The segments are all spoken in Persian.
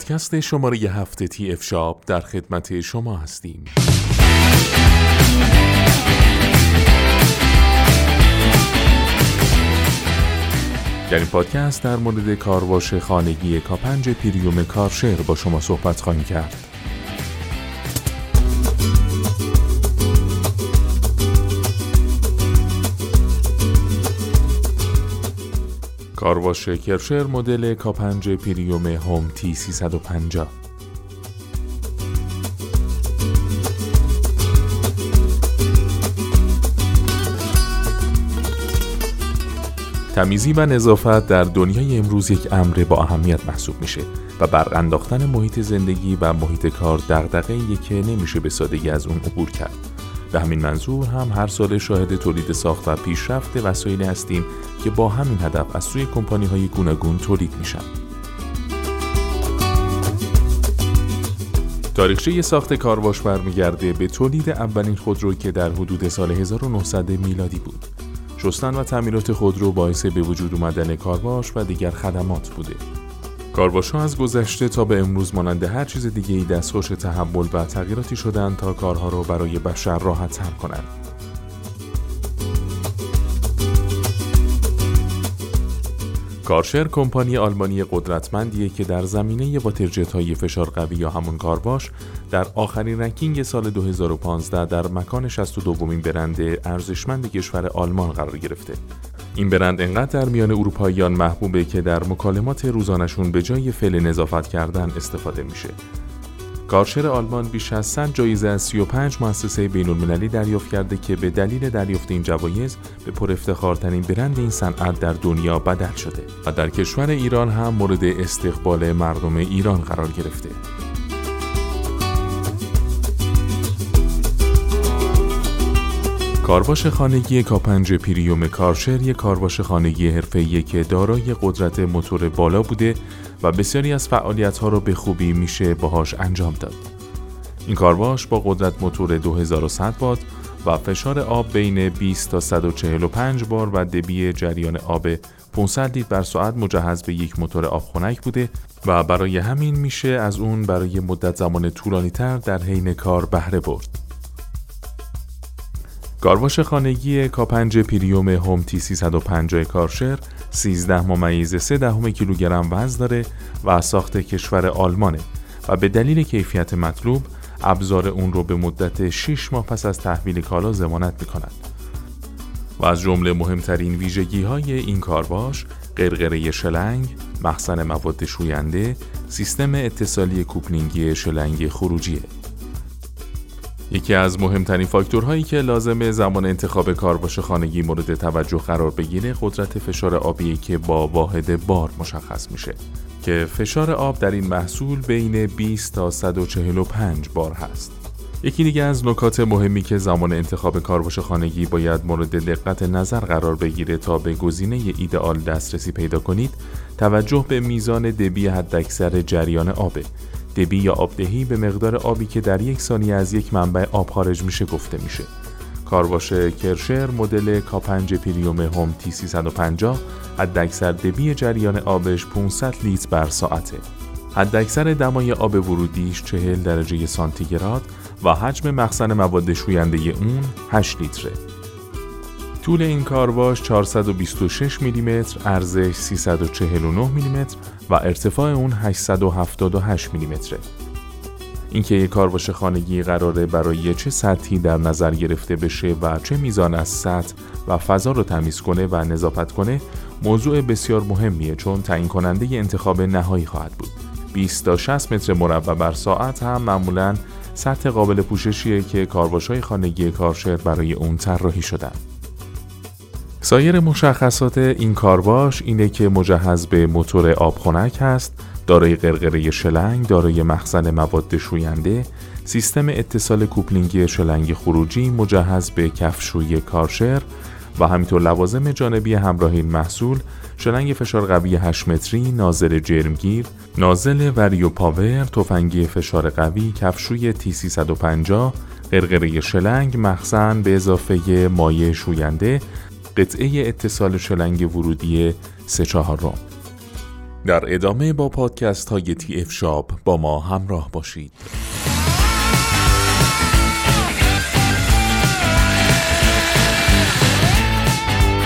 پادکست شماره هفته تی اف شاپ در خدمت شما هستیم در این پادکست در مورد کارواش خانگی کاپنج پریوم کارشر با شما صحبت خواهیم کرد. کارواش کرشر مدل کاپنج پریوم هوم تی 350 تمیزی و نظافت در دنیای امروز یک امر با اهمیت محسوب میشه و بر انداختن محیط زندگی و محیط کار دغدغه که نمیشه به سادگی از اون عبور کرد. به همین منظور هم هر سال شاهد تولید ساخت و پیشرفت وسایلی هستیم که با همین هدف از سوی کمپانی های گوناگون تولید میشن. تاریخچه ساخت کارواش برمیگرده به تولید اولین خودرو که در حدود سال 1900 میلادی بود. شستن و تعمیرات خودرو باعث به وجود اومدن کارواش و دیگر خدمات بوده. کارواش ها از گذشته تا به امروز مانند هر چیز دیگه ای دستخوش تحول و تغییراتی شدن تا کارها رو برای بشر راحت تر کنند. کارشر کمپانی آلمانی قدرتمندیه که در زمینه واترجت های فشار قوی یا همون کارواش در آخرین رنکینگ سال 2015 در مکان 62 دومین برند ارزشمند کشور آلمان قرار گرفته. این برند انقدر در میان اروپاییان محبوبه که در مکالمات روزانشون به جای فعل نظافت کردن استفاده میشه. کارشر آلمان بیش از 100 جایزه از 35 مؤسسه بین‌المللی دریافت کرده که به دلیل دریافت این جوایز به پر افتخارترین برند این صنعت در دنیا بدل شده و در کشور ایران هم مورد استقبال مردم ایران قرار گرفته. کارواش خانگی کاپنج پریوم کارشر یک کارواش خانگی حرفه‌ایه که دارای قدرت موتور بالا بوده و بسیاری از فعالیت‌ها رو به خوبی میشه باهاش انجام داد. این کارواش با قدرت موتور 2100 وات و فشار آب بین 20 تا 145 بار و دبی جریان آب 500 لیتر بر ساعت مجهز به یک موتور آبخنک بوده و برای همین میشه از اون برای مدت زمان طولانی تر در حین کار بهره برد. کارواش خانگی کاپنج پریوم هوم تی 350 کارشر 13 ممیز 3 دهم کیلوگرم وزن داره و ساخت کشور آلمانه و به دلیل کیفیت مطلوب ابزار اون رو به مدت 6 ماه پس از تحویل کالا ضمانت می‌کند. و از جمله مهمترین ویژگی های این کارواش قرقره شلنگ، مخزن مواد شوینده، سیستم اتصالی کوپلینگی شلنگ خروجیه. یکی از مهمترین فاکتورهایی که لازمه زمان انتخاب کارواش خانگی مورد توجه قرار بگیره قدرت فشار آبی که با واحد بار مشخص میشه که فشار آب در این محصول بین 20 تا 145 بار هست. یکی دیگه از نکات مهمی که زمان انتخاب کارواش خانگی باید مورد دقت نظر قرار بگیره تا به گزینه ایدئال دسترسی پیدا کنید توجه به میزان دبی حداکثر جریان آبه دبی یا آبدهی به مقدار آبی که در یک ثانیه از یک منبع آب خارج میشه گفته میشه. کارواش کرشر مدل کاپنج پریوم هوم تی 350 حداکثر دبی جریان آبش 500 لیتر بر ساعته. حداکثر دمای آب ورودیش 40 درجه سانتیگراد و حجم مخزن مواد شوینده اون 8 لیتره. طول این کارواش 426 میلیمتر، ارزش 349 میلیمتر و ارتفاع اون 878 میلیمتره. اینکه یک کارواش خانگی قراره برای چه سطحی در نظر گرفته بشه و چه میزان از سطح و فضا رو تمیز کنه و نظافت کنه موضوع بسیار مهمیه چون تعیین کننده انتخاب نهایی خواهد بود. 20 تا 60 متر مربع بر ساعت هم معمولاً سطح قابل پوششیه که کارواش های خانگی کارشر برای اون طراحی شدن. سایر مشخصات این کارواش اینه که مجهز به موتور آبخنک هست دارای قرقره شلنگ، دارای مخزن مواد شوینده، سیستم اتصال کوپلینگی شلنگ خروجی مجهز به کفشوی کارشر و همینطور لوازم جانبی همراه این محصول شلنگ فشار قوی 8 متری، نازل جرمگیر، نازل وریو پاور، تفنگی فشار قوی، کفشوی تی 350 قرقره شلنگ، مخزن به اضافه مایع شوینده، قطعه اتصال شلنگ ورودی سه چهارم. در ادامه با پادکست های تی اف شاب با ما همراه باشید.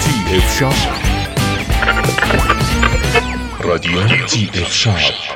تی اف شاب رادیو تی اف شاب